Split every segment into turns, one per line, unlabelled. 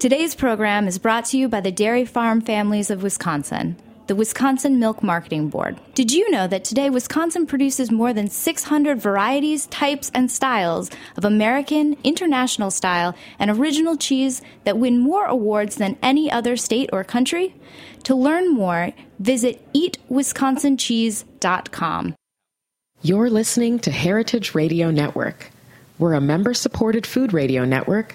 Today's program is brought to you by the Dairy Farm Families of Wisconsin, the Wisconsin Milk Marketing Board. Did you know that today Wisconsin produces more than 600 varieties, types, and styles of American, international style, and original cheese that win more awards than any other state or country? To learn more, visit eatwisconsincheese.com.
You're listening to Heritage Radio Network. We're a member supported food radio network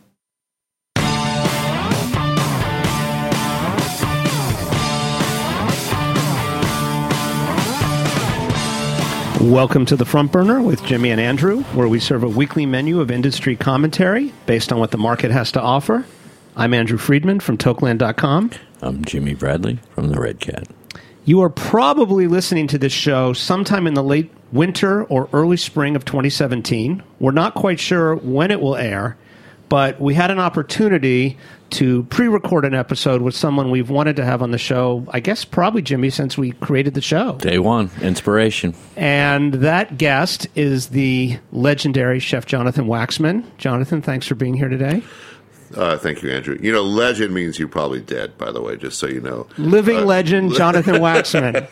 Welcome to the Front Burner with Jimmy and Andrew, where we serve a weekly menu of industry commentary based on what the market has to offer. I'm Andrew Friedman from Toqueland.com.
I'm Jimmy Bradley from the Red Cat.
You are probably listening to this show sometime in the late winter or early spring of 2017. We're not quite sure when it will air, but we had an opportunity to pre-record an episode with someone we've wanted to have on the show. I guess probably Jimmy since we created the show.
Day one, inspiration.
And that guest is the legendary chef Jonathan Waxman. Jonathan, thanks for being here today.
Uh, thank you, Andrew. You know, legend means you're probably dead, by the way, just so you know.
Living
Uh,
legend Jonathan Waxman.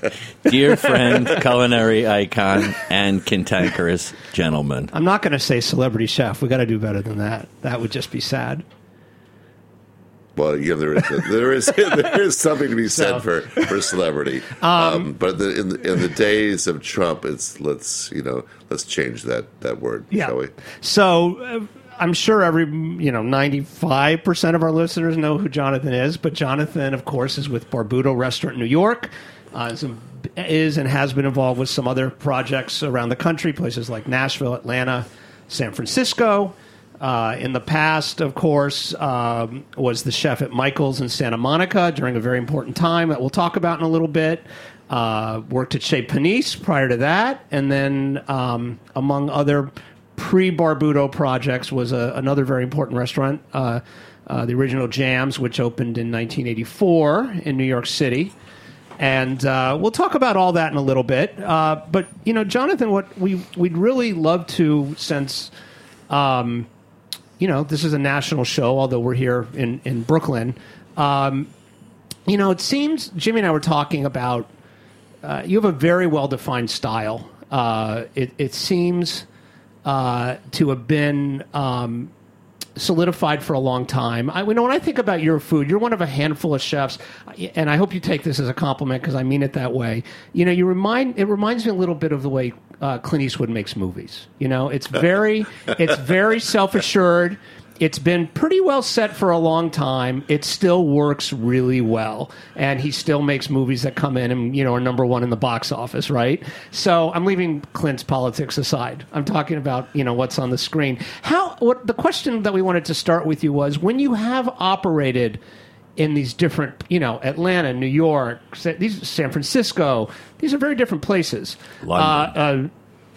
Dear friend, culinary icon, and cantankerous gentleman.
I'm not going to say celebrity chef. We got to do better than that. That would just be sad.
Well, yeah, there is there is there is something to be said for for celebrity. Um, but the, in the, in the days of Trump, it's let's you know let's change that that word, shall we?
So uh, I'm sure every you know 95 percent of our listeners know who Jonathan is, but Jonathan, of course, is with Barbuto Restaurant in New York. Uh, is, is and has been involved with some other projects around the country, places like Nashville, Atlanta, San Francisco. Uh, in the past, of course, um, was the chef at Michael's in Santa Monica during a very important time that we'll talk about in a little bit. Uh, worked at Chez Panisse prior to that, and then um, among other pre-Barbuto projects was a, another very important restaurant, uh, uh, the original Jams, which opened in 1984 in New York City. And uh, we'll talk about all that in a little bit. Uh, but you know, Jonathan, what we we'd really love to, since um, you know this is a national show, although we're here in in Brooklyn. Um, you know, it seems Jimmy and I were talking about. Uh, you have a very well defined style. Uh, it, it seems uh, to have been um, solidified for a long time. I, you know, when I think about your food, you're one of a handful of chefs, and I hope you take this as a compliment because I mean it that way. You know, you remind it reminds me a little bit of the way uh, Clint Eastwood makes movies. You know, it's very it's very self assured. It's been pretty well set for a long time. It still works really well, and he still makes movies that come in and you know are number one in the box office, right? So I'm leaving Clint's politics aside. I'm talking about you know what's on the screen. How? What the question that we wanted to start with you was when you have operated in these different, you know, Atlanta, New York, these San Francisco. These are very different places.
London.
Uh, uh,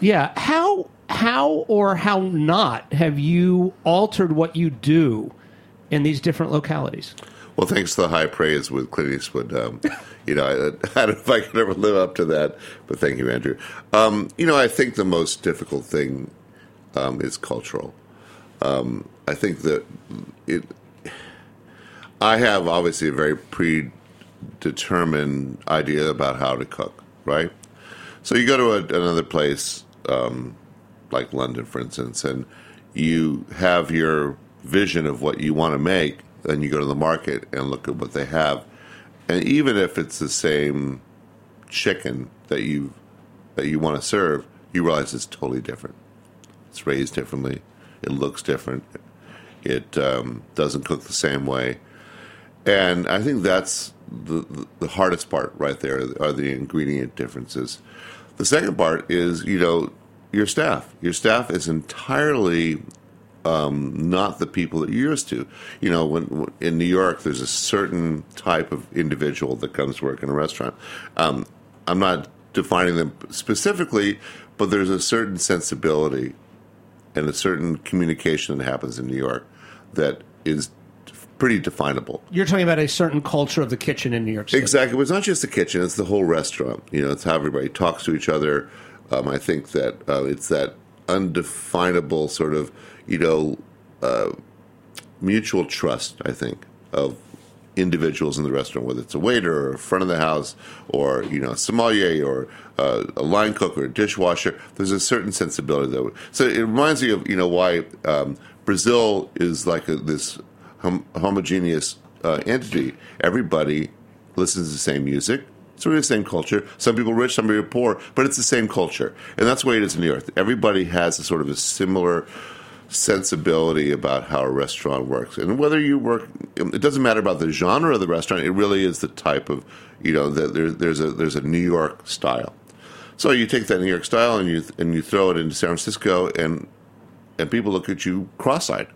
yeah. How how or how not have you altered what you do in these different localities?
Well, thanks to the high praise with Clint Eastwood. Um, you know, I, I don't know if I could ever live up to that, but thank you, Andrew. Um, you know, I think the most difficult thing um, is cultural. Um, I think that it. I have obviously a very predetermined idea about how to cook, right? So you go to a, another place, um, like London, for instance, and you have your vision of what you want to make, then you go to the market and look at what they have, and even if it's the same chicken that you that you want to serve, you realize it's totally different. It's raised differently. It looks different. It um, doesn't cook the same way, and I think that's the the hardest part right there are the ingredient differences. The second part is you know your staff. Your staff is entirely um, not the people that you're used to. You know, when, in New York, there's a certain type of individual that comes to work in a restaurant. Um, I'm not defining them specifically, but there's a certain sensibility and a certain communication that happens in New York that is pretty definable.
You're talking about a certain culture of the kitchen in New York City.
Exactly. It's not just the kitchen; it's the whole restaurant. You know, it's how everybody talks to each other. Um, I think that uh, it's that undefinable sort of, you know, uh, mutual trust. I think of individuals in the restaurant, whether it's a waiter or a front of the house or you know, a sommelier or uh, a line cook or a dishwasher. There's a certain sensibility that. So it reminds me of you know why um, Brazil is like a, this hom- homogeneous uh, entity. Everybody listens to the same music. It's really the same culture. Some people rich, some people poor, but it's the same culture, and that's the way it is in New York. Everybody has a sort of a similar sensibility about how a restaurant works, and whether you work, it doesn't matter about the genre of the restaurant. It really is the type of, you know, that there, there's a there's a New York style. So you take that New York style and you and you throw it into San Francisco, and and people look at you cross-eyed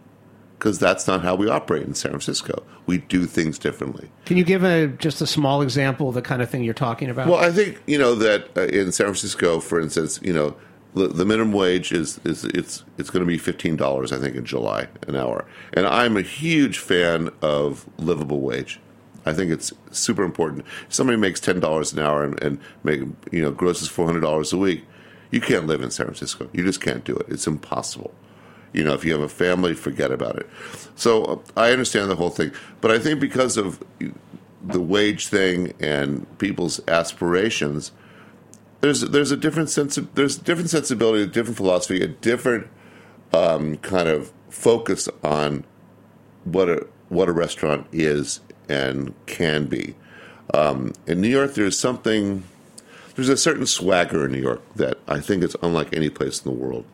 because that's not how we operate in San Francisco. We do things differently.
Can you give a just a small example of the kind of thing you're talking about?
Well, I think you know that uh, in San Francisco, for instance, you know the, the minimum wage is, is it's it's going to be fifteen dollars, I think, in July an hour, and I'm a huge fan of livable wage. I think it's super important. If somebody makes ten dollars an hour and, and make you know grosses four hundred dollars a week, you can't live in San Francisco. You just can't do it. It's impossible. You know, if you have a family, forget about it. So uh, I understand the whole thing, but I think because of the wage thing and people's aspirations, there's there's a different sense of there's different sensibility, a different philosophy, a different um, kind of focus on what a what a restaurant is and can be. Um, in New York, there's something. There's a certain swagger in New York that I think is unlike any place in the world.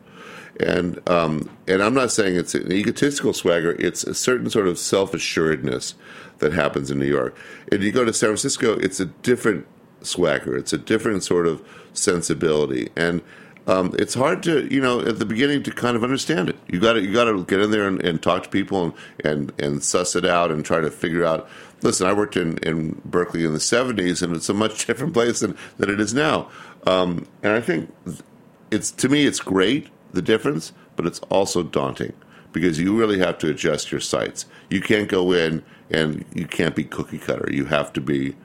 And um, and I'm not saying it's an egotistical swagger. It's a certain sort of self assuredness that happens in New York. And you go to San Francisco, it's a different swagger. It's a different sort of sensibility, and um, it's hard to you know at the beginning to kind of understand it. You got to you got to get in there and, and, talk to people and, and and suss it out and try to figure out. Listen, I worked in, in Berkeley in the '70s, and it's a much different place than, than it is now. Um, and I think it's to me, it's great the difference, but it's also daunting because you really have to adjust your sights. You can't go in and you can't be cookie cutter. You have to be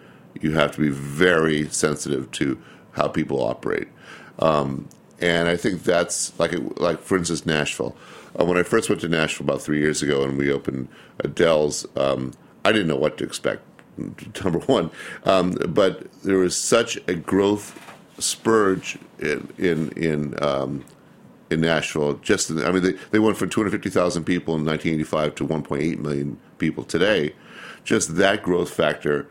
you have to be very sensitive to how people operate. Um, and I think that's like like for instance Nashville. Uh, when I first went to Nashville about three years ago and we opened Adele's, um, I didn't know what to expect. Number one, um, but there was such a growth spurge in in in um, in Nashville. Just I mean, they, they went from 250,000 people in 1985 to 1.8 million people today. Just that growth factor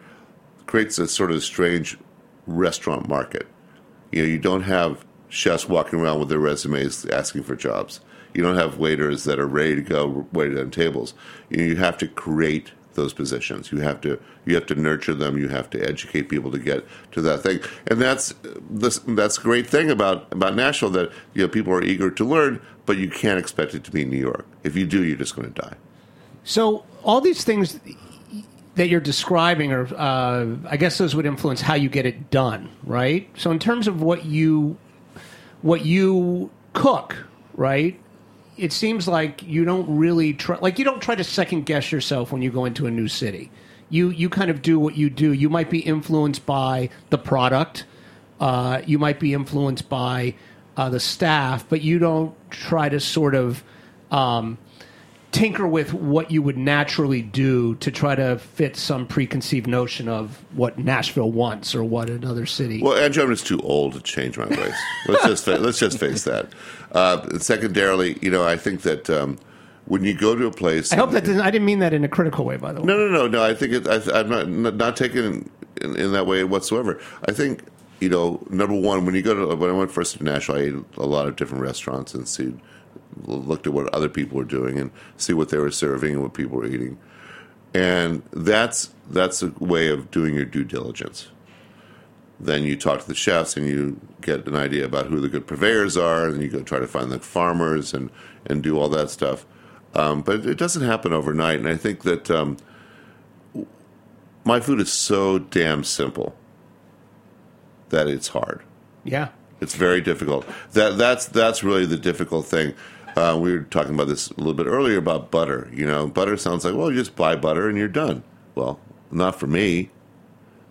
creates a sort of strange restaurant market. You know, you don't have chefs walking around with their resumes asking for jobs. You don't have waiters that are ready to go waiting on tables. You, know, you have to create those positions. You have to you have to nurture them. You have to educate people to get to that thing. And that's this, that's great thing about about Nashville that you know people are eager to learn, but you can't expect it to be New York. If you do, you're just going to die.
So all these things that you're describing are, uh, I guess, those would influence how you get it done, right? So in terms of what you what you cook, right? It seems like you don't really try, like you don't try to second guess yourself when you go into a new city. You you kind of do what you do. You might be influenced by the product. Uh, you might be influenced by uh, the staff, but you don't try to sort of um, tinker with what you would naturally do to try to fit some preconceived notion of what Nashville wants or what another city.
Well, Andrew, I'm just too old to change my ways. let's just let's just face that. Uh, secondarily, you know, I think that. Um, when you go to a place,
I hope that didn't, I didn't mean that in a critical way. By the way,
no, no, no, no. I think it, I, am not not taking in, in, that way whatsoever. I think you know, number one, when you go to when I went first to Nashville, I ate a lot of different restaurants and see looked at what other people were doing and see what they were serving and what people were eating. And that's that's a way of doing your due diligence. Then you talk to the chefs and you get an idea about who the good purveyors are, and you go try to find the farmers and, and do all that stuff. Um, but it doesn't happen overnight, and I think that um, my food is so damn simple that it's hard.
Yeah,
it's very difficult. That that's that's really the difficult thing Uh, we were talking about this a little bit earlier about butter. You know, butter sounds like well, you just buy butter and you're done. Well, not for me.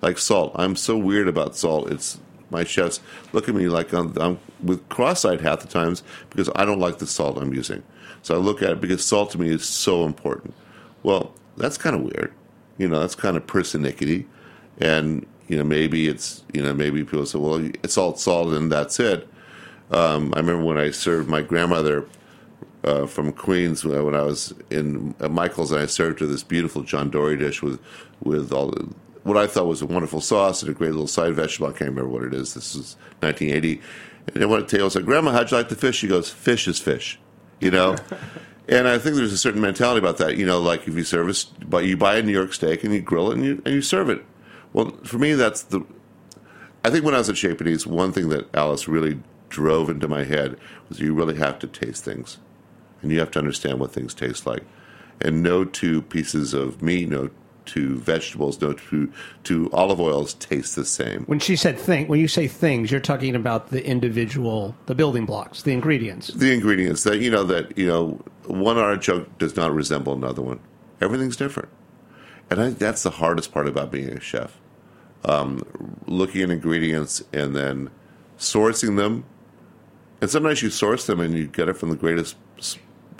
Like salt, I'm so weird about salt. It's my chefs look at me like I'm, I'm with cross-eyed half the times because I don't like the salt I'm using. So I look at it because salt to me is so important. Well, that's kind of weird. You know, that's kind of persnickety. And, you know, maybe it's, you know, maybe people say, well, it's salt, salt, and that's it. Um, I remember when I served my grandmother uh, from Queens uh, when I was in uh, Michael's, and I served her this beautiful John Dory dish with, with all the, what I thought was a wonderful sauce and a great little side vegetable. I can't remember what it is. This is 1980. And I went to tell I said, Grandma, how'd you like the fish? She goes, fish is fish, you know? and I think there's a certain mentality about that. You know, like if you service, but you buy a New York steak and you grill it and you, and you serve it. Well, for me, that's the. I think when I was at Chez Panisse, one thing that Alice really drove into my head was you really have to taste things, and you have to understand what things taste like, and no two pieces of meat, no two vegetables, no two two olive oils taste the same.
When she said thing, when you say things, you're talking about the individual, the building blocks, the ingredients.
The ingredients that you know that you know one artichoke does not resemble another one. Everything's different, and I think that's the hardest part about being a chef. Um, looking at ingredients and then sourcing them, and sometimes you source them and you get it from the greatest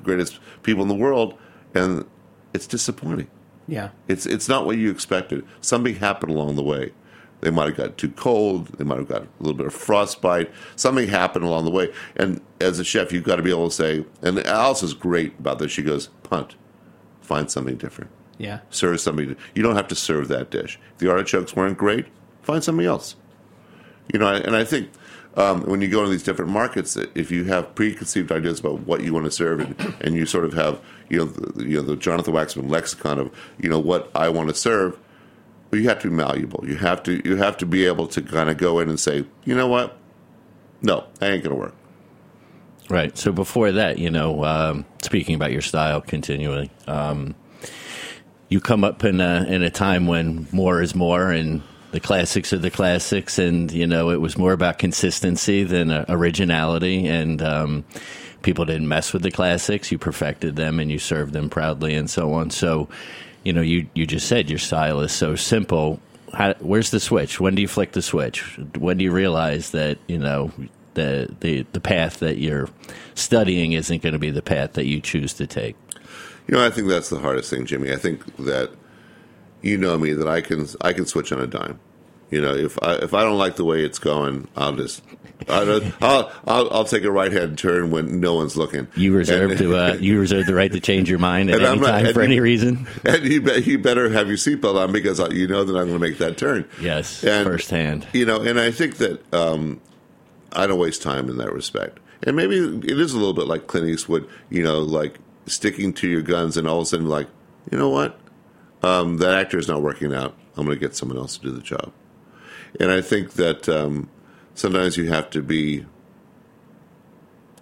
greatest people in the world, and it's disappointing.
Yeah.
It's it's not what you expected. Something happened along the way. They might have got too cold. They might have got a little bit of frostbite. Something happened along the way. And as a chef, you've got to be able to say, and Alice is great about this. She goes, punt, find something different.
Yeah.
Serve something. You don't have to serve that dish. If the artichokes weren't great, find something else. You know, and I think um, when you go into these different markets, if you have preconceived ideas about what you want to serve, and, and you sort of have you know the, you know the Jonathan Waxman lexicon of you know what I want to serve, well, you have to be malleable. You have to you have to be able to kind of go in and say, you know what, no, that ain't to work.
Right. So before that, you know, um, speaking about your style continually, um, you come up in a in a time when more is more, and the classics are the classics, and you know, it was more about consistency than uh, originality, and um, people didn't mess with the classics. You perfected them, and you served them proudly, and so on. So, you know, you you just said your style is so simple. How, where's the switch? When do you flick the switch? When do you realize that you know the the the path that you're studying isn't going to be the path that you choose to take?
You know, I think that's the hardest thing, Jimmy. I think that you know me that I can I can switch on a dime. You know, if I if I don't like the way it's going, I'll just I'll I'll, I'll, I'll take a right hand turn when no one's looking.
You reserve
And-
to uh, you reserve the right to change your mind at any
not-
time for
you-
any reason.
and you, be, you better have your seatbelt on because you know that I'm going to make that turn.
Yes,
And,
firsthand.
You know, and I think that um, I don't waste time in that respect. And maybe it is a little bit like Clint Eastwood. You know, like sticking to your guns, and all of a sudden, like, you know what, um, that actor is not working out. I'm going to get someone else to do the job. And I think that um, sometimes you have to be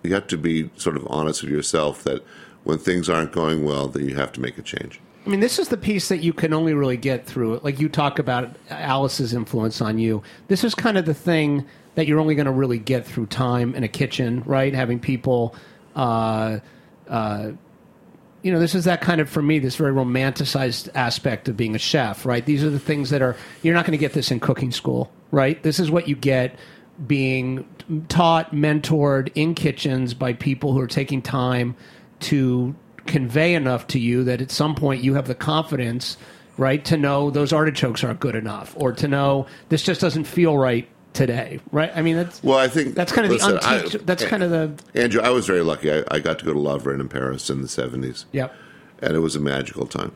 you have to be sort of honest with yourself that when things aren't going well, that you have to make a change.
I mean, this is the piece that you can only really get through. Like you talk about Alice's influence on you. This is kind of the thing that you're only going to really get through time in a kitchen, right? Having people, uh, uh, you know, this is that kind of for me, this very romanticized aspect of being a chef, right? These are the things that are you're not going to get this in cooking school, right? This is what you get being taught, mentored in kitchens by people who are taking time to convey enough to you that at some point you have the confidence, right, to know those artichokes aren't good enough, or to know this just doesn't feel right today, right? I mean, that's
Well, I think
that's kind of
listen,
the
I-
that's kind of the
Andrew. I was very lucky. I, I got to go to La Varenne in Paris in the seventies.
yep.
and it was a magical time.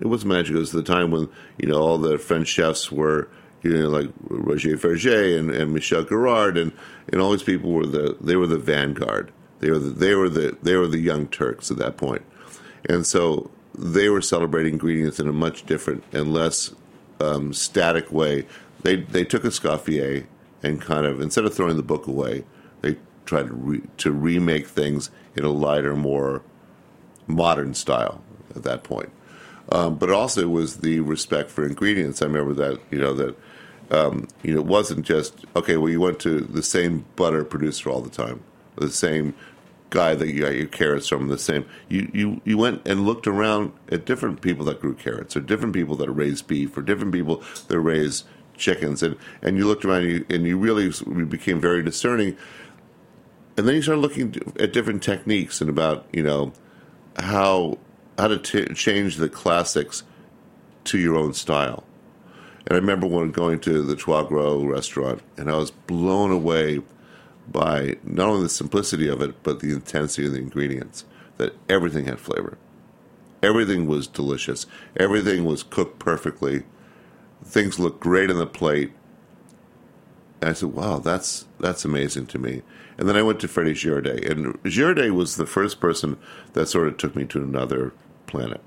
It was magical. It was the time when you know all the French chefs were you know like Roger Vergé and, and Michel Guérard and, and all these people were the they were the vanguard. They were the, they were the they were the young Turks at that point, and so they were celebrating ingredients in a much different and less um, static way. They they took Escoffier and kind of instead of throwing the book away, they tried to re, to remake things in a lighter, more modern style at that point. Um, but also was the respect for ingredients. I remember that you know that um, you know it wasn't just okay. Well, you went to the same butter producer all the time, the same guy that you got your carrots from the same. You, you you went and looked around at different people that grew carrots, or different people that raised beef, or different people that raised chickens, and, and you looked around and you, and you really became very discerning. And then you started looking at different techniques and about you know how how to t- change the classics to your own style. And I remember when going to the Troisgros restaurant, and I was blown away by not only the simplicity of it, but the intensity of the ingredients. That everything had flavor. Everything was delicious. Everything was cooked perfectly. Things looked great on the plate. And I said, "Wow, that's that's amazing to me." And then I went to Freddie Girardet, and Girardet was the first person that sort of took me to another planet.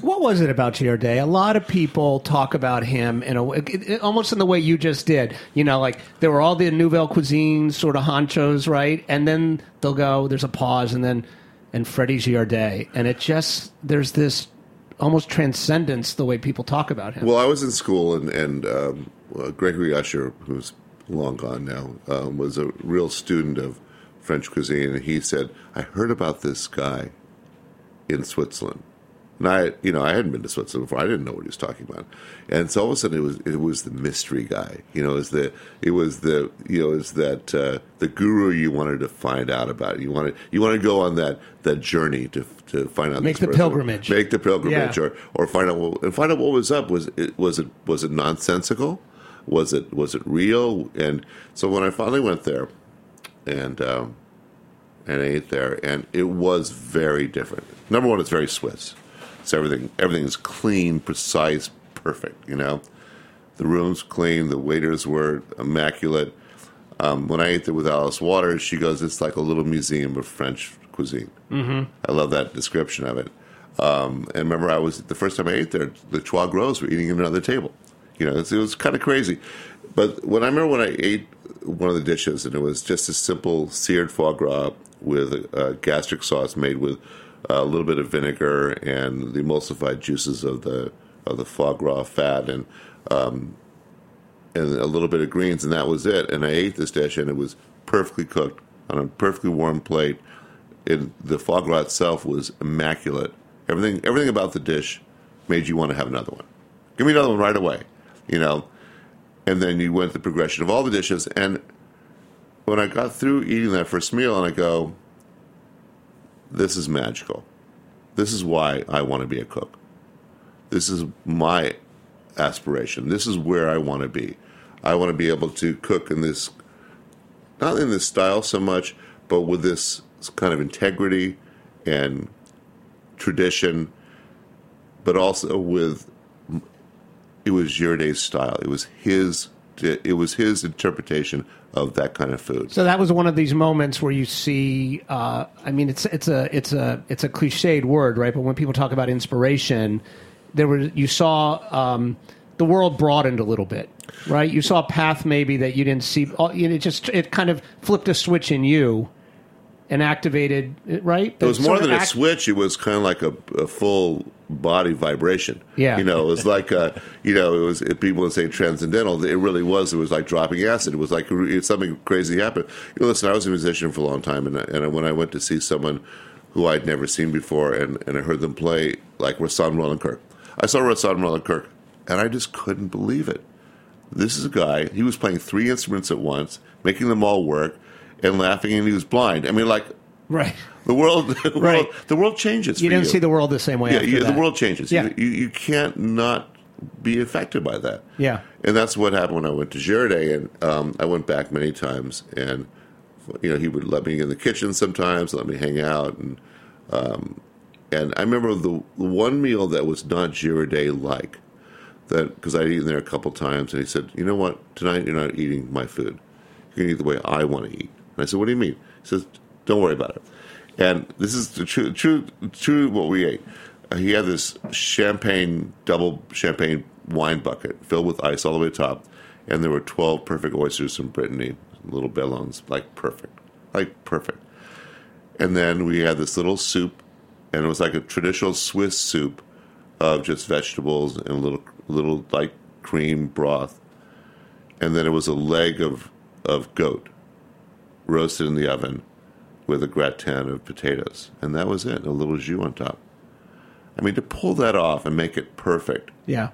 What was it about Girardet? A lot of people talk about him in a almost in the way you just did. You know, like there were all the nouvelle cuisine sort of honchos, right? And then they'll go. There's a pause, and then and Freddie Girardet, and it just there's this almost transcendence the way people talk about him.
Well, I was in school, and and um, uh, Gregory Usher, who's long gone now, um, was a real student of French cuisine, and he said, "I heard about this guy in Switzerland." And I, you know, I hadn't been to Switzerland before. I didn't know what he was talking about. And so all of a sudden, it was it was the mystery guy. You know, is the it was the you know, is that uh, the guru you wanted to find out about. You wanted you want to go on that that journey to to find out.
Make the pilgrimage.
Make the pilgrimage,
Yeah.
or or find out what, and find out what was up. Was it was it was it nonsensical? Was it was it real? And so when I finally went there, and um, and I ate there, and it was very different. Number one, it's very Swiss. It's everything. Everything is clean, precise, perfect. You know, the room's clean. The waiters were immaculate. Um, when I ate there with Alice Waters, she goes, "It's like a little museum of French cuisine." Mm-hmm. I love that description of it. Um, and remember, I was the first time I ate there. The Troisgros were eating at another table. You know, it was kind of crazy. But when I remember when I ate one of the dishes, and it was just a simple seared foie gras with a, a gastrique sauce made with a little bit of vinegar and the emulsified juices of the of the foie gras fat and um, and a little bit of greens, and that was it. And I ate this dish, and it was perfectly cooked on a perfectly warm plate. It, the foie gras itself was immaculate. Everything everything about the dish made you want to have another one. Give me another one right away, you know. And then you went the progression of all the dishes, and when I got through eating that first meal, and I go, "This is magical. This is why I want to be a cook. This is my aspiration. This is where I want to be. I want to be able to cook in this, not in this style so much, but with this kind of integrity and tradition, but also with it was Girardet's style. It was his. It was his interpretation of that kind of food.
So that was one of these moments where you see. Uh, I mean, it's it's a it's a it's a cliched word, right? But when people talk about inspiration, there was you saw um, the world broadened a little bit, right? You saw a path maybe that you didn't see. It just it kind of flipped a switch in you and activated it, right?
It was more than a switch. It was kind of like a, a full body vibration.
Yeah.
you know, it was like a, you know, it was if people would say transcendental. It really was. It was like dropping acid. It was like it, something crazy happened. You know, listen, I was a musician for a long time, and I- and when I went to see someone who I'd never seen before, and, and I heard them play like Rahsaan Roland Kirk, I saw Rahsaan Roland Kirk, and I just couldn't believe it. This is a guy. He was playing three instruments at once, making them all work, and laughing, and he was blind. I mean, like
right.
the world, the world,
Right.
the world changes.
You
for
didn't
you.
see the world the same way.
yeah, the world changes.
Yeah.
You, you, you can't not be affected by that.
Yeah.
and that's what happened when I went to Girardet, and um, I went back many times, and you know he would let me in the kitchen sometimes, let me hang out, and um, and I remember the, the one meal that was not Girardet like that because I'd eaten there a couple times, and he said, "You know what? Tonight you're not eating my food. You're gonna eat the way I want to eat." And I said, "What do you mean?" He says, "Don't worry about it." And this is the true, true, true. What we ate. Uh, he had this champagne, double champagne wine bucket filled with ice all the way to top, and there were twelve perfect oysters from Brittany, little belons, like perfect, like perfect. And then we had this little soup, and it was like a traditional Swiss soup of just vegetables and a little little like cream broth. And then it was a leg of of goat roasted in the oven with a gratin of potatoes, and that was it. A little jus on top. I mean, to pull that off and make it perfect
Yeah.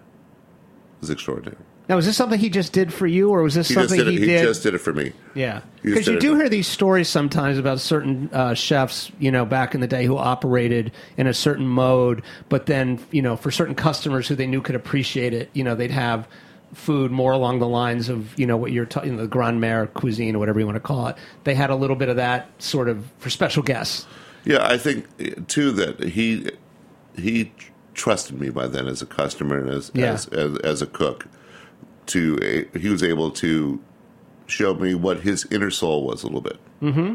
was extraordinary.
Now, was this something he just did for you, or was this
He just
something
did it.
he
He,
did?
just did it for me.
Yeah,
He
because you
did
do
it.
hear these stories sometimes about certain uh, chefs, you know, back in the day who operated in a certain mode, but then, you know, for certain customers who they knew could appreciate it, you know, they'd have food more along the lines of, you know, what you're talking, the Grand Mère cuisine or whatever you want to call it. They had a little bit of that sort of for special guests.
Yeah, I think too that he he trusted me by then as a customer and as
Yeah.
as, as, as a cook. To he was able to show me what his inner soul was a little bit. Mm-hmm.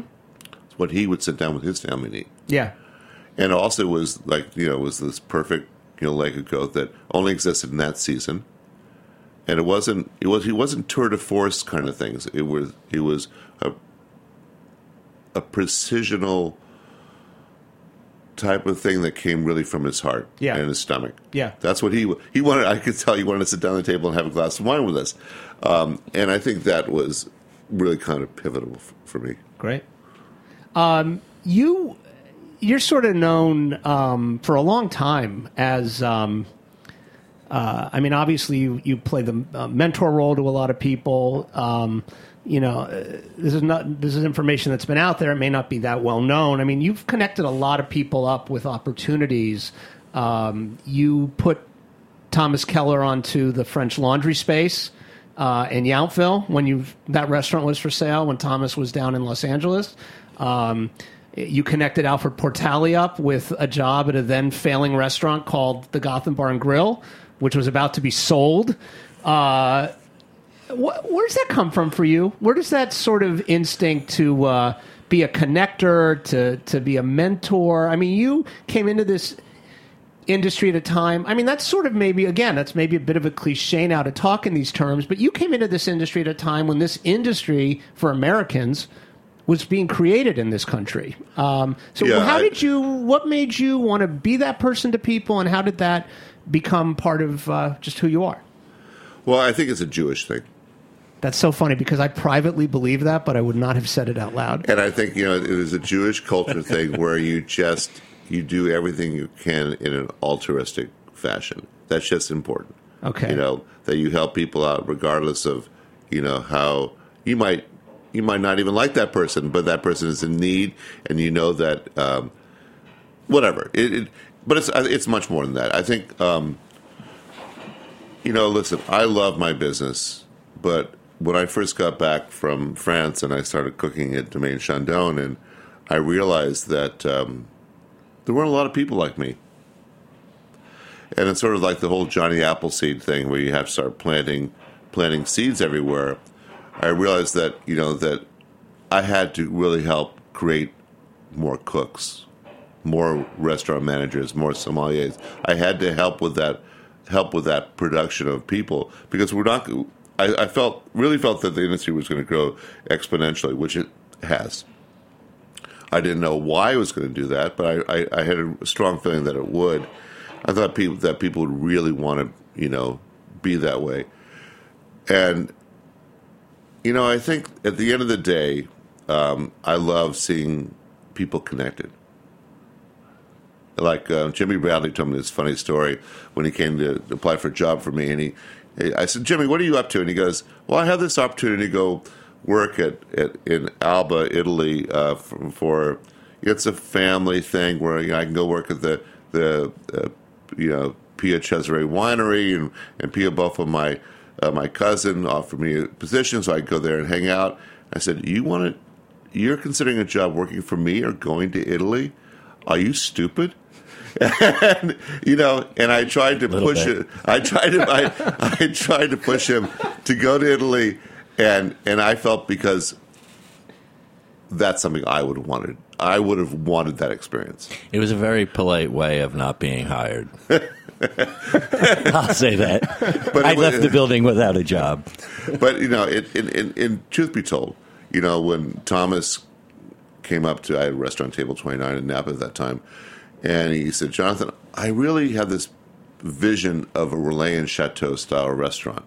What he would sit down with his family and eat,
Yeah,
and also was like you know was this perfect you know leg of goat that only existed in that season. And it wasn't it was he wasn't tour de force kind of things. It was it was a a precisional type of thing that came really from his heart
Yeah.
and his stomach.
Yeah.
that's what he he wanted. I could tell he wanted to sit down at the table and have a glass of wine with us, um, and I think that was really kind of pivotal f- for me.
Great. Um, you you're sort of known um, for a long time as. Uh, I mean, obviously, you, you play the uh, mentor role to a lot of people. Um, you know, uh, this is not this is information that's been out there. It may not be that well known. I mean, you've connected a lot of people up with opportunities. Um, you put Thomas Keller onto the French Laundry space uh, in Yountville when you that restaurant was for sale when Thomas was down in Los Angeles. Um, you connected Alfred Portale up with a job at a then failing restaurant called the Gotham Bar and Grill, which was about to be sold. Uh, wh- where does that come from for you? Where does that sort of instinct to uh, be a connector, to to be a mentor? I mean, you came into this industry at a time. I mean, that's sort of maybe again, that's maybe a bit of a cliche now to talk in these terms, but you came into this industry at a time when this industry for Americans was being created in this country. Um, so,
Yeah,
how
I-
did you? What made you want to be that person to people, and how did that become part of uh, just who you are?
Well, I think it's a Jewish thing.
That's so funny because I privately believe that, but I would not have said it out loud.
And I think you know it is a Jewish culture thing where you just you do everything you can in an altruistic fashion. That's just important.
Okay.
You know that you help people out regardless of you know how you might you might not even like that person, but that person is in need, and you know that um, whatever. It, it, but it's it's much more than that. I think um, you know. Listen, I love my business, but when I first got back from France and I started cooking at Domaine Chandon, and I realized that um, there weren't a lot of people like me. And it's sort of like the whole Johnny Appleseed thing, where you have to start planting planting seeds everywhere. I realized that you know that I had to really help create more cooks, more restaurant managers, more sommeliers. I had to help with that help with that production of people because we're not. I, I felt really felt that the industry was going to grow exponentially, which it has. I didn't know why I was going to do that, but I, I, I had a strong feeling that it would. I thought people that people would really want to, you know, be that way. And you know, I think at the end of the day, um, I love seeing people connected. Like uh, Jimmy Bradley told me this funny story when he came to apply for a job for me, and he, I said, Jimmy, what are you up to? And he goes, Well, I have this opportunity to go work at, at in Alba, Italy, uh, for, for it's a family thing where you know, I can go work at the the uh, you know Pio Cesare winery, and and Pia Buffalo, my uh, my cousin, offered me a position, so I could go there and hang out. I said, "You want to? You're considering a job working for me or going to Italy? Are you stupid?" And you know, and I tried to push
bit.
it. I tried to. I, I tried to push him to go to Italy, and and I felt because that's something I would have wanted. I would have wanted that experience.
It was a very polite way of not being hired. I'll say that.
But
I
was-
left the building without a job.
but you know, it, in, in, in truth be told, you know, when Thomas came up to, I had a restaurant table twenty nine in Napa at that time, and he said, "Jonathan, I really have this vision of a Relais and Chateau style restaurant,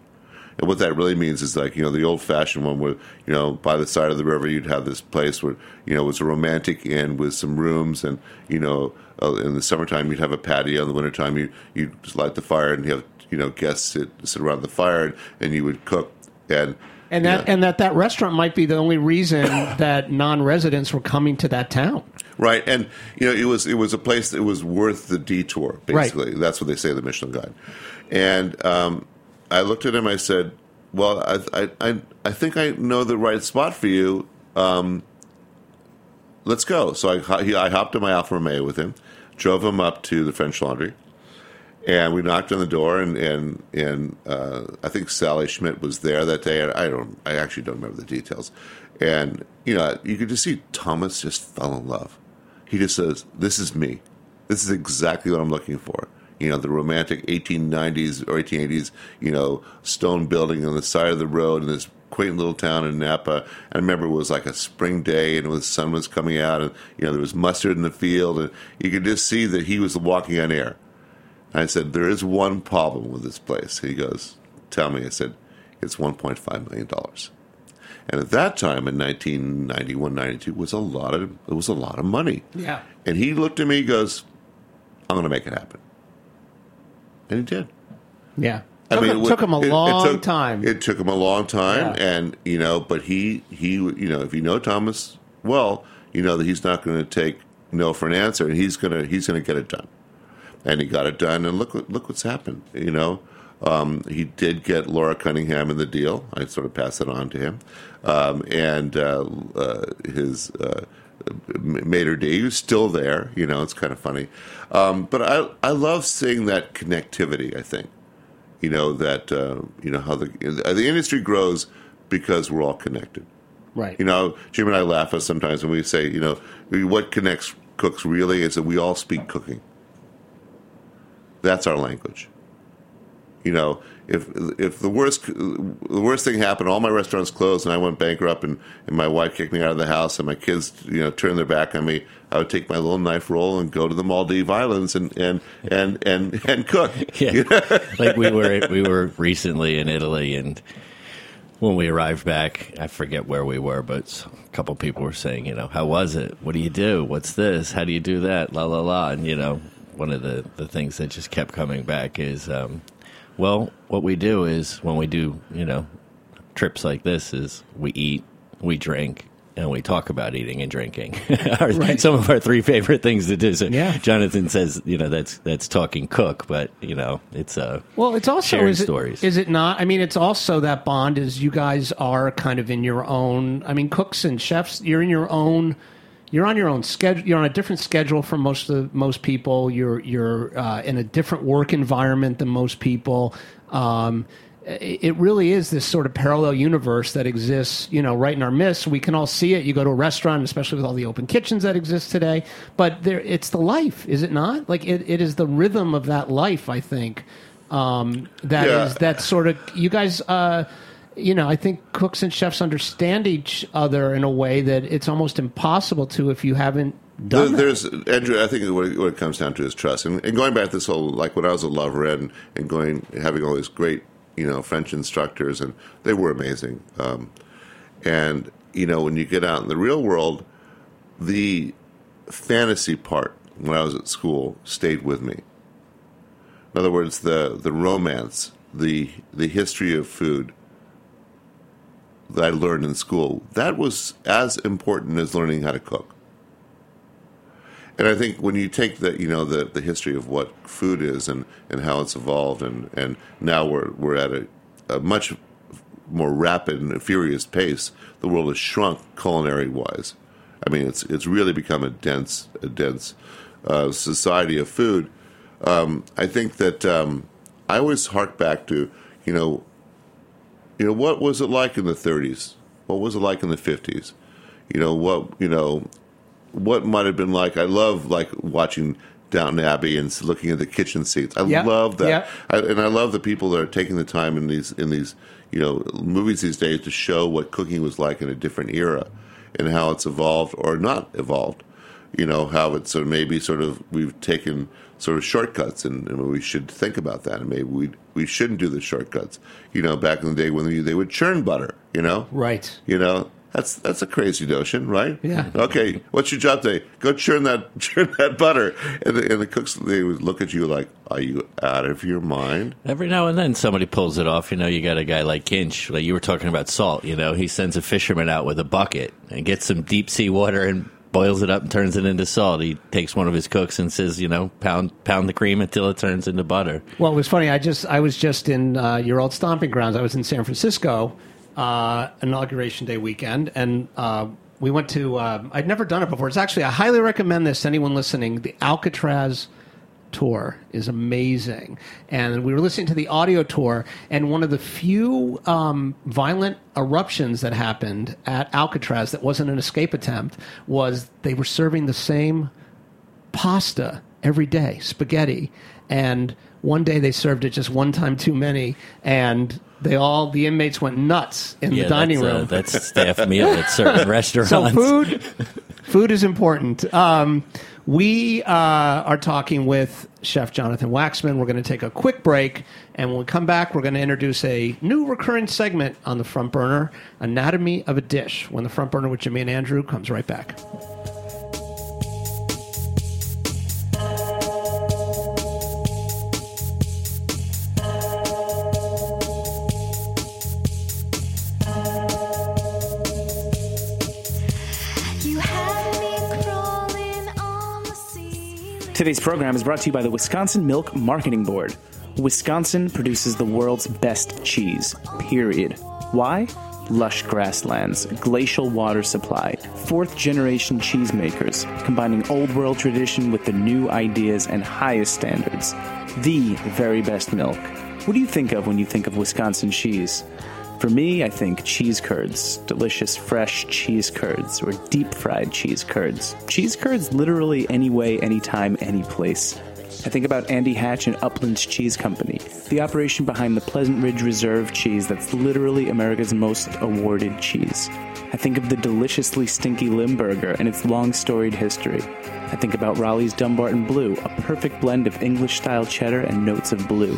And what that really means is like you know the old fashioned one where you know by the side of the river you'd have this place where you know it was a romantic inn with some rooms and you know uh, in the summertime you'd have a patio in the wintertime you you light the fire and you have you know guests sit, sit around the fire and, you would cook and
and that
yeah.
and that that restaurant might be the only reason that non-residents were coming to that town.
Right, and you know it was it was a place that was worth the detour. Basically, right. that's what they say in the Michelin Guide. And um, I looked at him. I said, "Well, I I I think I know the right spot for you. Um, let's go." So I he, I hopped in my Alfa Romeo with him, drove him up to the French Laundry, and we knocked on the door. And and and uh, I think Sally Schmidt was there that day. I don't. I actually don't remember the details. And you know, you could just see Thomas just fell in love he just says, "This is me. This is exactly what I'm looking for." You know, the romantic 1890s or 1880s, you know, stone building on the side of the road in this quaint little town in Napa. I remember it was like a spring day and the sun was coming out and, you know, there was mustard in the field and you could just see that he was walking on air. And I said, there is one problem with this place. He goes, tell me. I said, it's $1.5 million. And at that time, in 1991, 92, was a lot of it was a lot of money.
Yeah.
And he looked at me, he goes, "I'm going to make it happen," and he did.
Yeah.
I
took
mean,
him,
it,
took him a
it,
long
it took,
time.
It took him a long time,
Yeah.
and you know, but he he you know, if you know Thomas well, you know that he's not going to take no for an answer, and he's gonna he's going to get it done, and he got it done, and look look what's happened. You know, um, he did get Laura Cunningham in the deal. I sort of pass it on to him, um, and uh, uh, his. Uh, Maître D, who's still there, you know, it's kind of funny, um, but I I love seeing that connectivity. I think, you know that uh, you know how the the industry grows because we're all connected.
right.
You know, Jim and I laugh at sometimes when we say, you know, what connects cooks really is that we all speak cooking. That's our language. You know, if if the worst the worst thing happened, all my restaurants closed, and I went bankrupt, and, and my wife kicked me out of the house, and my kids, you know, turned their back on me, I would take my little knife roll and go to the Maldive Islands and and and and, and cook.
Yeah, like we were we were recently in Italy, and when we arrived back, I forget where we were, but a couple people were saying, you know, how was it? What do you do? What's this? How do you do that? La la la, and you know, one of the the things that just kept coming back is, um, well, what we do is when we do, you know, trips like this is we eat, we drink. And we talk about eating and drinking. our,
Right.
Some of our three favorite things to do. So
Yeah.
Jonathan says, you know, that's that's talking cook, but you know, it's uh,
Well, it's also
sharing
is it,
stories.
Is it not? I mean, it's also that bond is you guys are kind of in your own. I mean, cooks and chefs, you're in your own. You're on your own schedule. You're on a different schedule from most of the, most people. You're you're uh, in a different work environment than most people. Um, it it really is this sort of parallel universe that exists, you know, right in our midst. We can all see it. You go to a restaurant, especially with all the open kitchens that exist today. But there, it's the life, is it not? Like it, it is the rhythm of that life. I think um, that
Yeah.
is that sort of you guys. Uh, you know, I think cooks and chefs understand each other in a way that it's almost impossible to if you haven't
There,
done that.
there's Andrew. I think what it, what it comes down to is trust, and, and going back to this whole like when I was at La Red and, and going having all these great you know French instructors, and they were amazing. Um, and you know when you get out in the real world, the fantasy part when I was at school stayed with me. In other words, the the romance, the the history of food that I learned in school, that was as important as learning how to cook. And I think when you take the you know the, the history of what food is and, and how it's evolved and, and now we're we're at a, a much more rapid and furious pace, the world has shrunk culinary wise. I mean, it's it's really become a dense a dense uh, society of food. Um, I think that um, I always hark back to you know you know what was it like in the 30s? What was it like in the 50s? You know what you know what might have been like. I love like watching Downton Abbey and looking at the kitchen seats. I
Yeah,
love that,
yeah.
I, and I love the people that are taking the time in these in these you know movies these days to show what cooking was like in a different era and how it's evolved or not evolved. You know how it's sort of maybe sort of we've taken sort of shortcuts, and, and we should think about that. And maybe we we shouldn't do the shortcuts. You know, back in the day when they, they would churn butter. You know,
Right.
You know, that's that's a crazy notion, right?
Yeah.
Okay, what's your job today? Go churn that churn that butter, and the, and the cooks they would look at you like, "Are you out of your mind?"
Every now and then somebody pulls it off. You know, you got a guy like Kinch, like you were talking about salt. You know, he sends a fisherman out with a bucket and gets some deep sea water and boils it up and turns it into salt. He takes one of his cooks and says, you know, pound pound the cream until it turns into butter.
Well, it was funny. I just I was just in uh, your old stomping grounds. I was in San Francisco, uh, inauguration day weekend, and uh, we went to. Uh, I'd never done it before. It's actually I highly recommend this to anyone listening. The Alcatraz tour is amazing, and we were listening to the audio tour, and one of the few um, violent eruptions that happened at Alcatraz that wasn't an escape attempt was they were serving the same pasta every day, spaghetti. And one day they served it just one time too many, and they all the inmates went nuts in the dining
that's, uh,
room.
that's a staff meal at certain restaurants.
so food, food is important. Um, we uh, are talking with Chef Jonathan Waxman. We're going to take a quick break, and when we come back, we're going to introduce a new recurring segment on the front burner: Anatomy of a Dish. When the front burner with Jimmy and Andrew comes right back.
Today's program is brought to you by the Wisconsin Milk Marketing Board. Wisconsin produces the world's best cheese, period. Why? Lush grasslands, glacial water supply, fourth generation cheesemakers, combining old world tradition with the new ideas and highest standards. The very best milk. What do you think of when you think of Wisconsin cheese? For me, I think cheese curds, delicious fresh cheese curds, or deep fried cheese curds. Cheese curds literally any way, anytime, any place. I think about Andy Hatch and Uplands Cheese Company, the operation behind the Pleasant Ridge Reserve cheese that's literally America's most awarded cheese. I think of the deliciously stinky Limburger and its long storied history. I think about Roelli's Dunbarton Blue, a perfect blend of English style cheddar and notes of blue.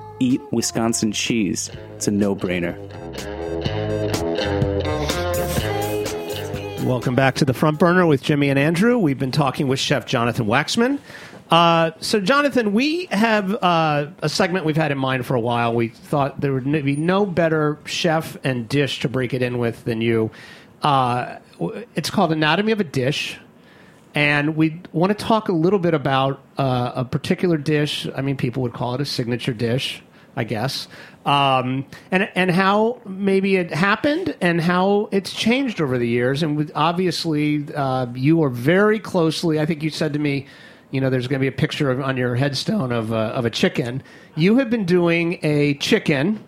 eat Wisconsin cheese. It's a no brainer.
Welcome back to the front burner with Jimmy and Andrew. We've been talking with Chef Jonathan Waxman. Uh, so, Jonathan, we have uh, a segment we've had in mind for a while. We thought there would be no better chef and dish to break it in with than you. Uh, it's called Anatomy of a Dish. And we want to talk a little bit about uh, a particular dish. I mean, people would call it a signature dish, I guess. Um, and and how maybe it happened and how it's changed over the years. And with, obviously, uh, you are very closely. I think you said to me, you know, there's going to be a picture of, on your headstone of a, of a chicken. You have been doing a chicken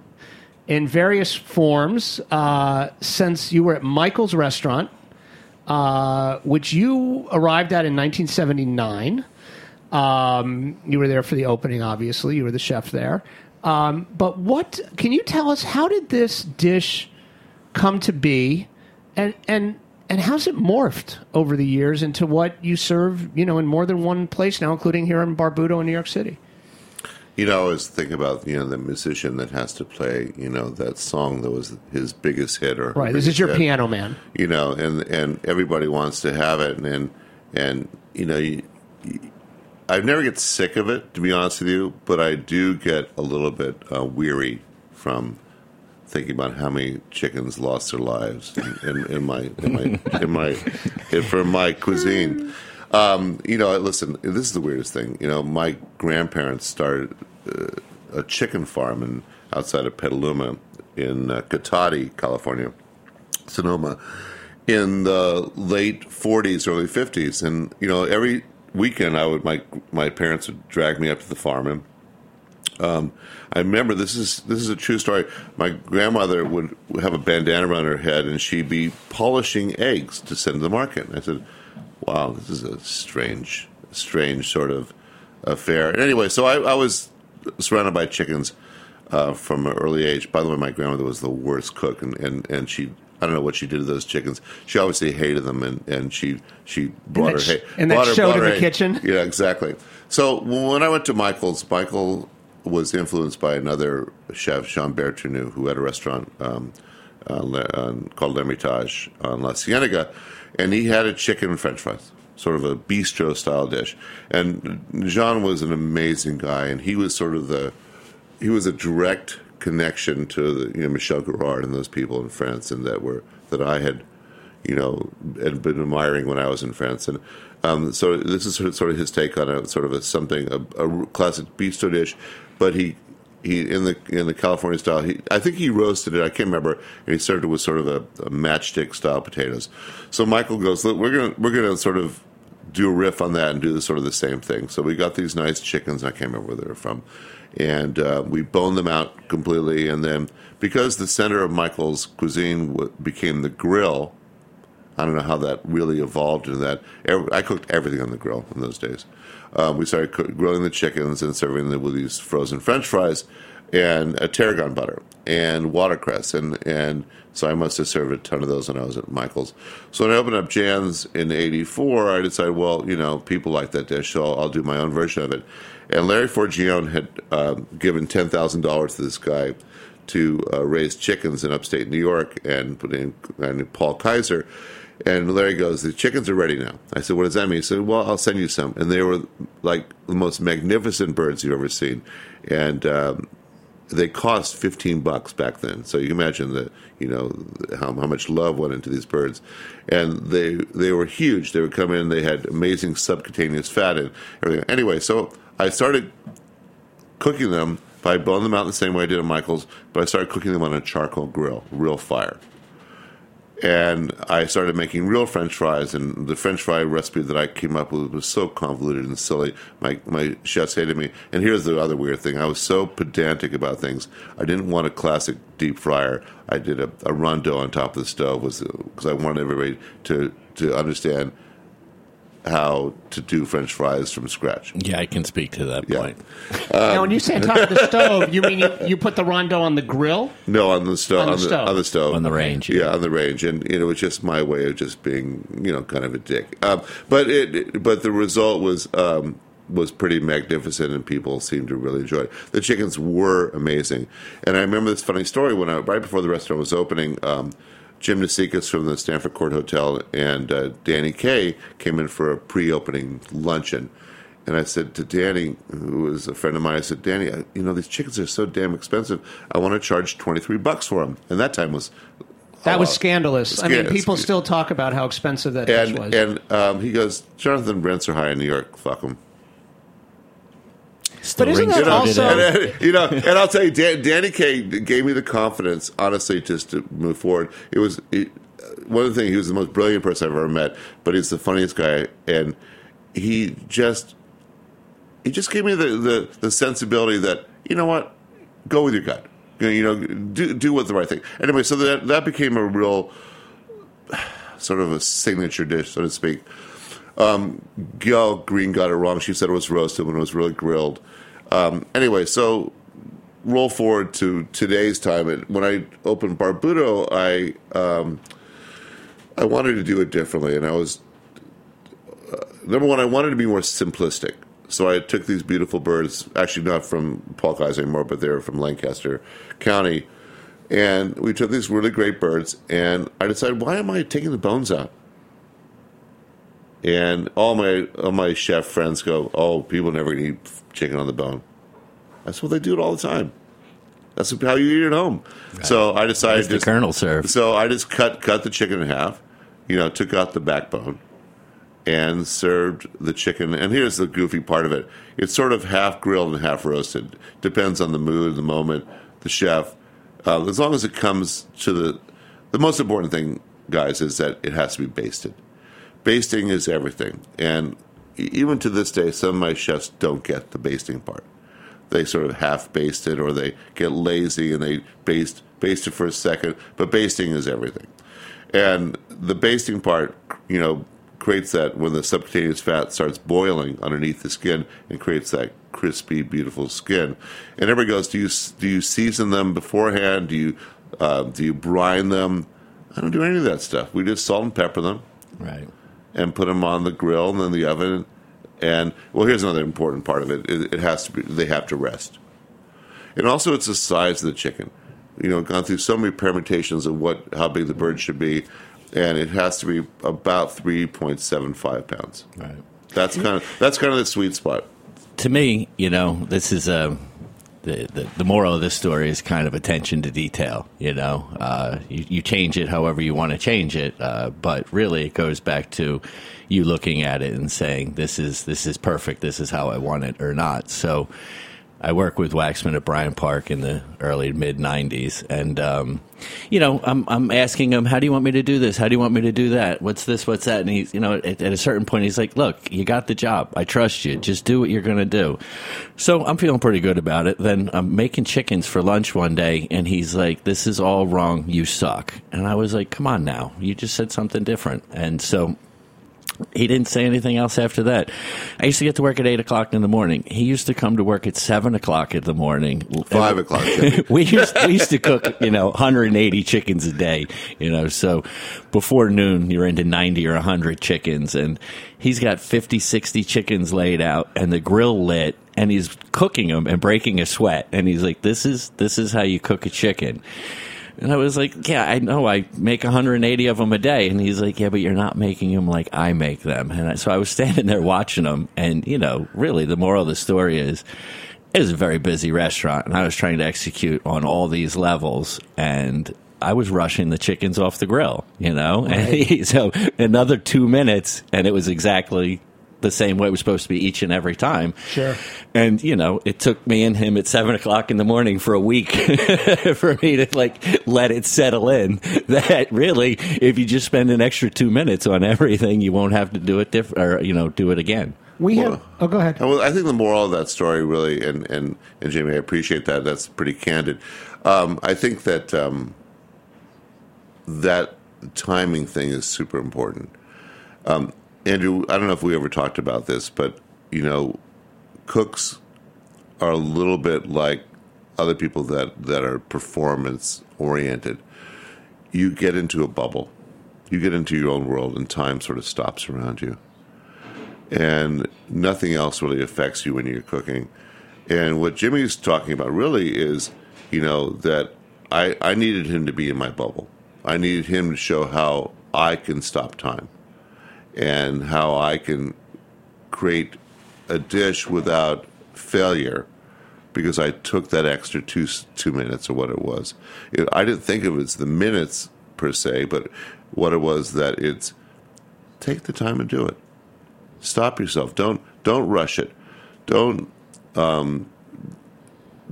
in various forms uh, since you were at Michael's restaurant uh, which you arrived at in 1979. Um, you were there for the opening, obviously. You were the chef there. Um, but what can you tell us? How did this dish come to be, and and and how's it morphed over the years into what you serve? You know, in more than one place now, including here in Barbuto in New York City.
You know, I always think about you know the musician that has to play you know that song that was his biggest hit or
Right. This is your
hit.
piano man.
you know, and and everybody wants to have it, and and, and you know, you, I never get sick of it to be honest with you, but I do get a little bit uh, weary from thinking about how many chickens lost their lives in, in, in my in my in my in, for my cuisine. Um, you know, listen, this is the weirdest thing. You know, my grandparents started uh, a chicken farm in, outside of Petaluma in uh, Cotati, California. Sonoma in the late 40s, early 50s, and you know every weekend I would my my parents would drag me up to the farm and Um, I remember this is this is a true story. My grandmother would have a bandana around her head, and she'd be polishing eggs to send to the market. And I said, "Wow, this is a strange, strange sort of affair." And anyway, so I, I was surrounded by chickens uh, from an early age. By the way, my grandmother was the worst cook, and, and, and she I don't know what she did to those chickens. She obviously hated them, and, and she she brought
that
her hay-
and that
her-
showed in the
hay-
kitchen?
Yeah, exactly. So when I went to Michael's, Michael was influenced by another chef, Jean Bertranou, who had a restaurant um, Le- uh, called L'Ermitage on La Cienega, and he had a chicken and French fries, sort of a bistro style dish. And Jean was an amazing guy, and he was sort of the he was a direct connection to the, you know Michel Guérard and those people in France, and that were that I had you know had been admiring when I was in France, and um, so this is sort of, sort of his take on a sort of a something a, a classic bistro dish, but he. He in the in the California style. He, I think he roasted it. I can't remember, and he served it with sort of a, a matchstick style potatoes. So Michael goes, "Look, we're gonna we're gonna sort of do a riff on that and do the, sort of the same thing. So we got these nice chickens. I can't remember where they were from, and uh, we boned them out completely. And then because the center of Michael's cuisine w- became the grill, I don't know how that really evolved into that. I cooked everything on the grill in those days. Uh, we started cook, grilling the chickens and serving them with these frozen French fries and a tarragon butter and watercress and and so I must have served a ton of those when I was at Michael's. So when I opened up Jams in '84, I decided, well, you know, people like that dish, so I'll, I'll do my own version of it. And Larry Forgione had um, given ten thousand dollars to this guy to uh, raise chickens in upstate New York, and put in and Paul Keyser. And Larry goes, "The chickens are ready now." I said, "What does that mean?" He said, "Well, I'll send you some." And they were like the most magnificent birds you've ever seen, and um, they cost 15 bucks back then. So you can imagine that, you know, how, how much love went into these birds. And they they were huge. They would come in, they had amazing subcutaneous fat and everything. Anyway, so I started cooking them. I boned them out the same way I did at Michael's, but I started cooking them on a charcoal grill, real fire. And I started making real French fries, and the French fry recipe that I came up with was so convoluted and silly. My my chefs hated me. And here's the other weird thing: I was so pedantic about things. I didn't want a classic deep fryer. I did a, a rondo on top of the stove, was because I wanted everybody to to understand how to do French fries from scratch.
Yeah, I can speak to that
Yeah.
point.
now, when you say on top of the stove, you mean you, you put the rondo on the grill?
No, on the stove.
On the
On the,
stove.
on the stove.
On the range,
Yeah.
yeah.
on the range, and you know, it was just my way of just being, you know, kind of a dick. Um, but it, it- but the result was um, was pretty magnificent, and people seemed to really enjoy it. The chickens were amazing, and I remember this funny story when I right before the restaurant was opening. Um, Jim Nassikas from the Stanford Court Hotel and uh, Danny Kaye came in for a pre-opening luncheon. And I said to Danny, who was a friend of mine, I said, Danny, I- you know, these chickens are so damn expensive. I want to charge 23 bucks for them. And that time was.
That was scandalous. I mean, people still talk about how expensive that dish
And,
was.
and um, he goes, Jonathan, rents are high in New York. Fuck them.
Still
But isn't that also-
true
and, uh, you know, and I'll tell you, Dan, Danny Kaye gave me the confidence, honestly, just to move forward. It was it, one of the things. He was the most brilliant person I've ever met, but he's the funniest guy, and he just he just gave me the the, the sensibility that you know what, go with your gut. You know, do do what the right thing. Anyway, so that that became a real sort of a signature dish, so to speak. Um, Gael Greene got it wrong. She said it was roasted when it was really grilled. Um, anyway, so roll forward to today's time. And When I opened Barbuto, I um, I wanted to do it differently, and I was uh, number one. I wanted to be more simplistic. So I took these beautiful birds, actually not from Paul Keyser anymore, but they're from Lancaster County, and we took these really great birds. And I decided, why am I taking the bones out? And all my all my chef friends go, "Oh, people never eat chicken on the bone." That's what they do it all the time. That's how you eat it at home. So I decided
As the
just-
Colonel served.
So I just cut cut the chicken in half, you know, took out the backbone, and served the chicken. And here's the goofy part of it: it's sort of half grilled and half roasted. Depends on the mood, the moment, the chef. Uh, as long as it comes to the the most important thing, guys, is that it has to be basted. Basting is everything, and even to this day, some of my chefs don't get the basting part. they sort of half baste it, or they get lazy and they baste baste it for a second. But basting is everything, and the basting part, you know, creates that when the subcutaneous fat starts boiling underneath the skin and creates that crispy, beautiful skin. And everybody goes, "Do you do you season them beforehand? Do you uh, do you brine them?" I don't do any of that stuff. We just salt and pepper them
Right.
And put them on the grill and then the oven. And well, here's another important part of it: it, it has to be they have to rest, and also it's the size of the chicken. You know, gone through so many permutations of what how big the bird should be, and it has to be about three point seven five pounds.
Right.
That's kind of that's kind of the sweet spot.
to me, you know, this is a the, the moral of this story is kind of attention to detail. You know, uh, you, you change it however you want to change it, uh, but really it goes back to you looking at it and saying this is this is perfect. This is how I want it or not. So. I worked with Waxman at Bryant Park in the early mid '90s, and um, you know, I'm I'm asking him, "How do you want me to do this? How do you want me to do that? What's this? What's that?" And he's, you know, at, at a certain point, he's like, "Look, you got the job. I trust you. Just do what you're going to do." So I'm feeling pretty good about it. Then I'm making chickens for lunch one day, and he's like, "This is all wrong. You suck." And I was like, "Come on now, you just said something different." And so he didn't say anything else after that. I used to get to work at eight o'clock in the morning. He used to come to work at seven o'clock in the morning.
Five o'clock.
We used we used to cook, you know, 180 chickens a day, you know. So before noon, you're into 90 or 100 chickens, and he's got 50, 60 chickens laid out, and the grill lit, and he's cooking them and breaking a sweat, and he's like, "This is this is how you cook a chicken." And I was like, yeah, I know. I make 180 of them a day. And he's like, yeah, but you're not making them like I make them. And I, so I was standing there watching them. And, you know, really the moral of the story is it was a very busy restaurant. And I was trying to execute on all these levels. And I was rushing the chickens off the grill, you know? And he, so another two minutes, and it was exactly the same way it was supposed to be each and every time.
Sure.
And you know, it took me and him at seven o'clock in the morning for a week for me to like let it settle in. That really, if you just spend an extra two minutes on everything, you won't have to do it different, or you know, do it again.
We
Well,
have. Oh, go ahead.
Well, I think the moral of that story really, and and and Jamie, I appreciate that. That's pretty candid. Um, I think that um, that timing thing is super important. Um, Andrew, I don't know if we ever talked about this, but you know, cooks are a little bit like other people that that are performance oriented. You get into a bubble, you get into your own world, and time sort of stops around you and nothing else really affects you when you're cooking. And what Jimmy's talking about really is, you know, that I, I needed him to be in my bubble. I needed him to show how I can stop time and how I can create a dish without failure because I took that extra two two minutes or what it was. It, I didn't think of it as the minutes per se, but what it was that it's take the time and do it. Stop yourself. Don't don't rush it. Don't um,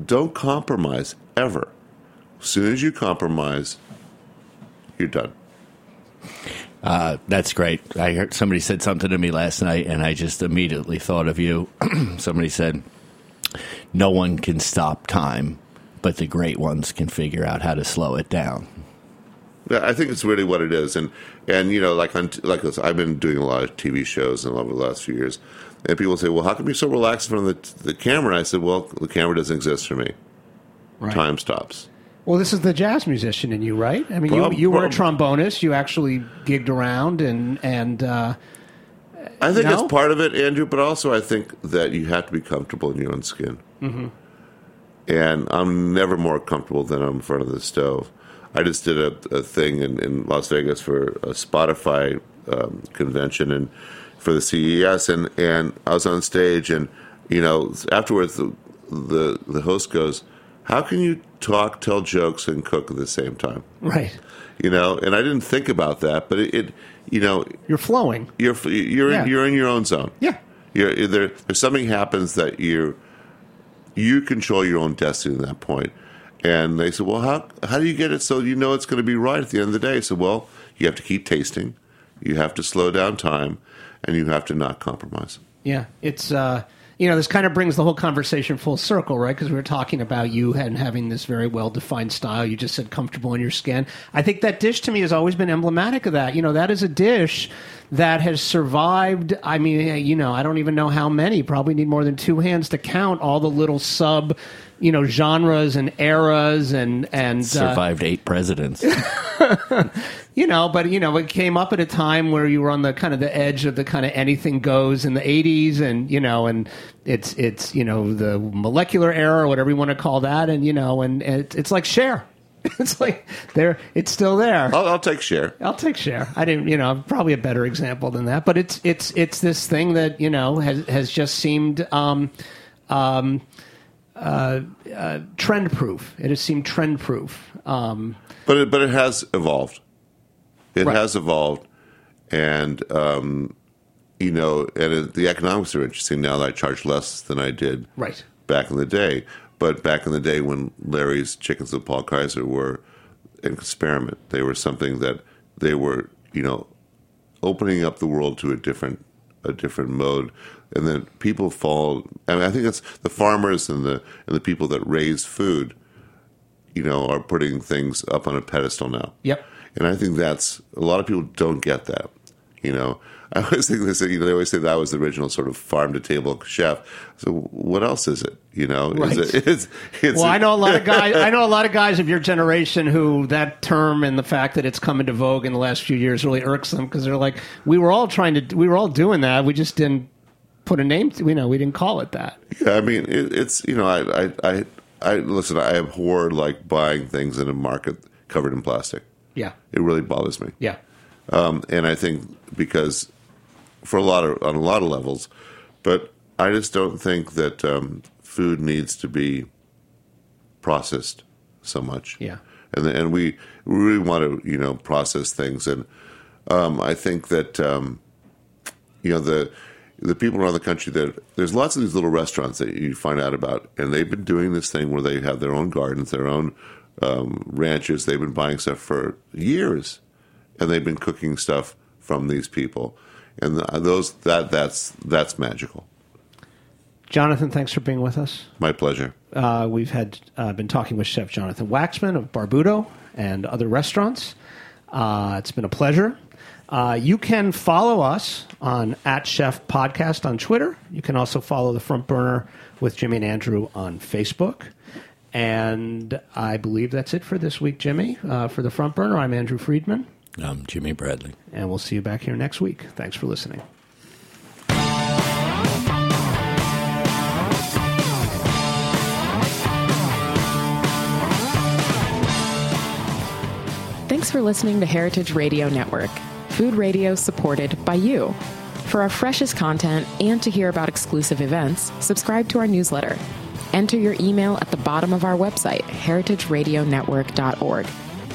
don't compromise ever. As soon as you compromise you're done
Uh, that's great. I heard somebody said something to me last night, and I just immediately thought of you. somebody said, "No one can stop time, but the great ones can figure out how to slow it down."
Yeah, I think it's really what it is, and and you know, like on like this, I've been doing a lot of TV shows in over the last few years, and people say, "Well, how can you're so relaxed in front of the, the camera?" And I said, "Well, the camera doesn't exist for me.
Right.
Time stops."
Well, this is the jazz musician in you, right? I mean,
Prob-
you, you were a trombonist. You actually gigged around and and uh,
I think
No?
it's part of it, Andrew, but also I think that you have to be comfortable in your own skin. Mm-hmm. And I'm never more comfortable than I'm in front of the stove. I just did a, a thing in, in Las Vegas for a Spotify um, convention and for the CES, and, and I was on stage, and you know, afterwards the, the the host goes, "How can you talk, tell jokes, and cook at the same time?"
right.
You know, and I didn't think about that, but it, it you know,
You're flowing.
you're you're
Yeah.
in, you're in your own zone.
Yeah.
You're there. There's something happens that you you control your own destiny at that point. And they said, "Well, how how do you get it so you know it's going to be right at the end of the day?" I said, "Well, you have to keep tasting, you have to slow down time, and you have to not compromise."
Yeah, it's uh, you know, this kind of brings the whole conversation full circle, right? Because we were talking about you and having this very well defined style. You just said comfortable in your skin. I think that dish to me has always been emblematic of that. You know, that is a dish that has survived. I mean, you know, I don't even know how many. Probably need more than two hands to count all the little sub, you know, genres and eras and and uh,
Survived eight presidents.
you know, but you know, it came up at a time where you were on the kind of the edge of the kind of anything goes in the '80s, and you know, and it's it's you know the molecular era or whatever you want to call that, and you know, and, and it's, it's like share. It's like there, it's still there.
I'll, I'll take share.
I'll take share. I didn't, you know, probably a better example than that, but it's it's it's this thing that you know has has just seemed um, um, uh, uh, trend proof. It has seemed trend proof. Um,
But it, but it has evolved. It
Right.
has evolved, and um, you know, and it, the economics are interesting now that I charge less than I did
right.
back in the day. But back in the day when Larry's Chickens and Paul Keyser were an experiment, they were something that they were, you know, opening up the world to a different a different mode, and then people fall. I mean, I think it's the farmers and the and the people that raise food, you know, are putting things up on a pedestal now.
Yep.
And I think that's a lot of people don't get that. You know, I always think they say, you know, they always say that was the original sort of farm to table chef. So what else is it? You know,
Right.
is it, it's, it's
Well, I know a lot of guys. I know a lot of guys of your generation who that term and the fact that it's come into vogue in the last few years really irks them because they're like, we were all trying to, we were all doing that. We just didn't put a name. To, you know, we didn't call it that.
Yeah, I mean, it, it's you know, I, I, I, I listen. I abhor like buying things in a market covered in plastic.
Yeah,
It really bothers me.
yeah,
um, and I think because for a lot of on a lot of levels, but I just don't think that um, food needs to be processed so much.
Yeah.
and and we we really want to you know process things, and um, I think that um, you know the the people around the country that there's lots of these little restaurants that you find out about, and they've been doing this thing where they have their own gardens, their own um, ranches. They've been buying stuff for years, and they've been cooking stuff from these people, and those that that's that's magical.
Jonathan, thanks for being with us.
My pleasure.
Uh, we've had uh, been talking with Chef Jonathan Waxman of Barbuto and other restaurants. Uh, it's been a pleasure. Uh, you can follow us on at Chef Podcast on Twitter. You can also follow the Front Burner with Jimmy and Andrew on Facebook. And I believe that's it for this week, Jimmy. Uh, for the Front Burner, I'm Andrew Friedman,
I'm Jimmy Bradley.
and we'll see you back here next week. Thanks for listening.
Thanks for listening to Heritage Radio Network, food radio supported by you. For our freshest content and to hear about exclusive events, subscribe to our newsletter. Enter your email at the bottom of our website, heritageradionetwork.org.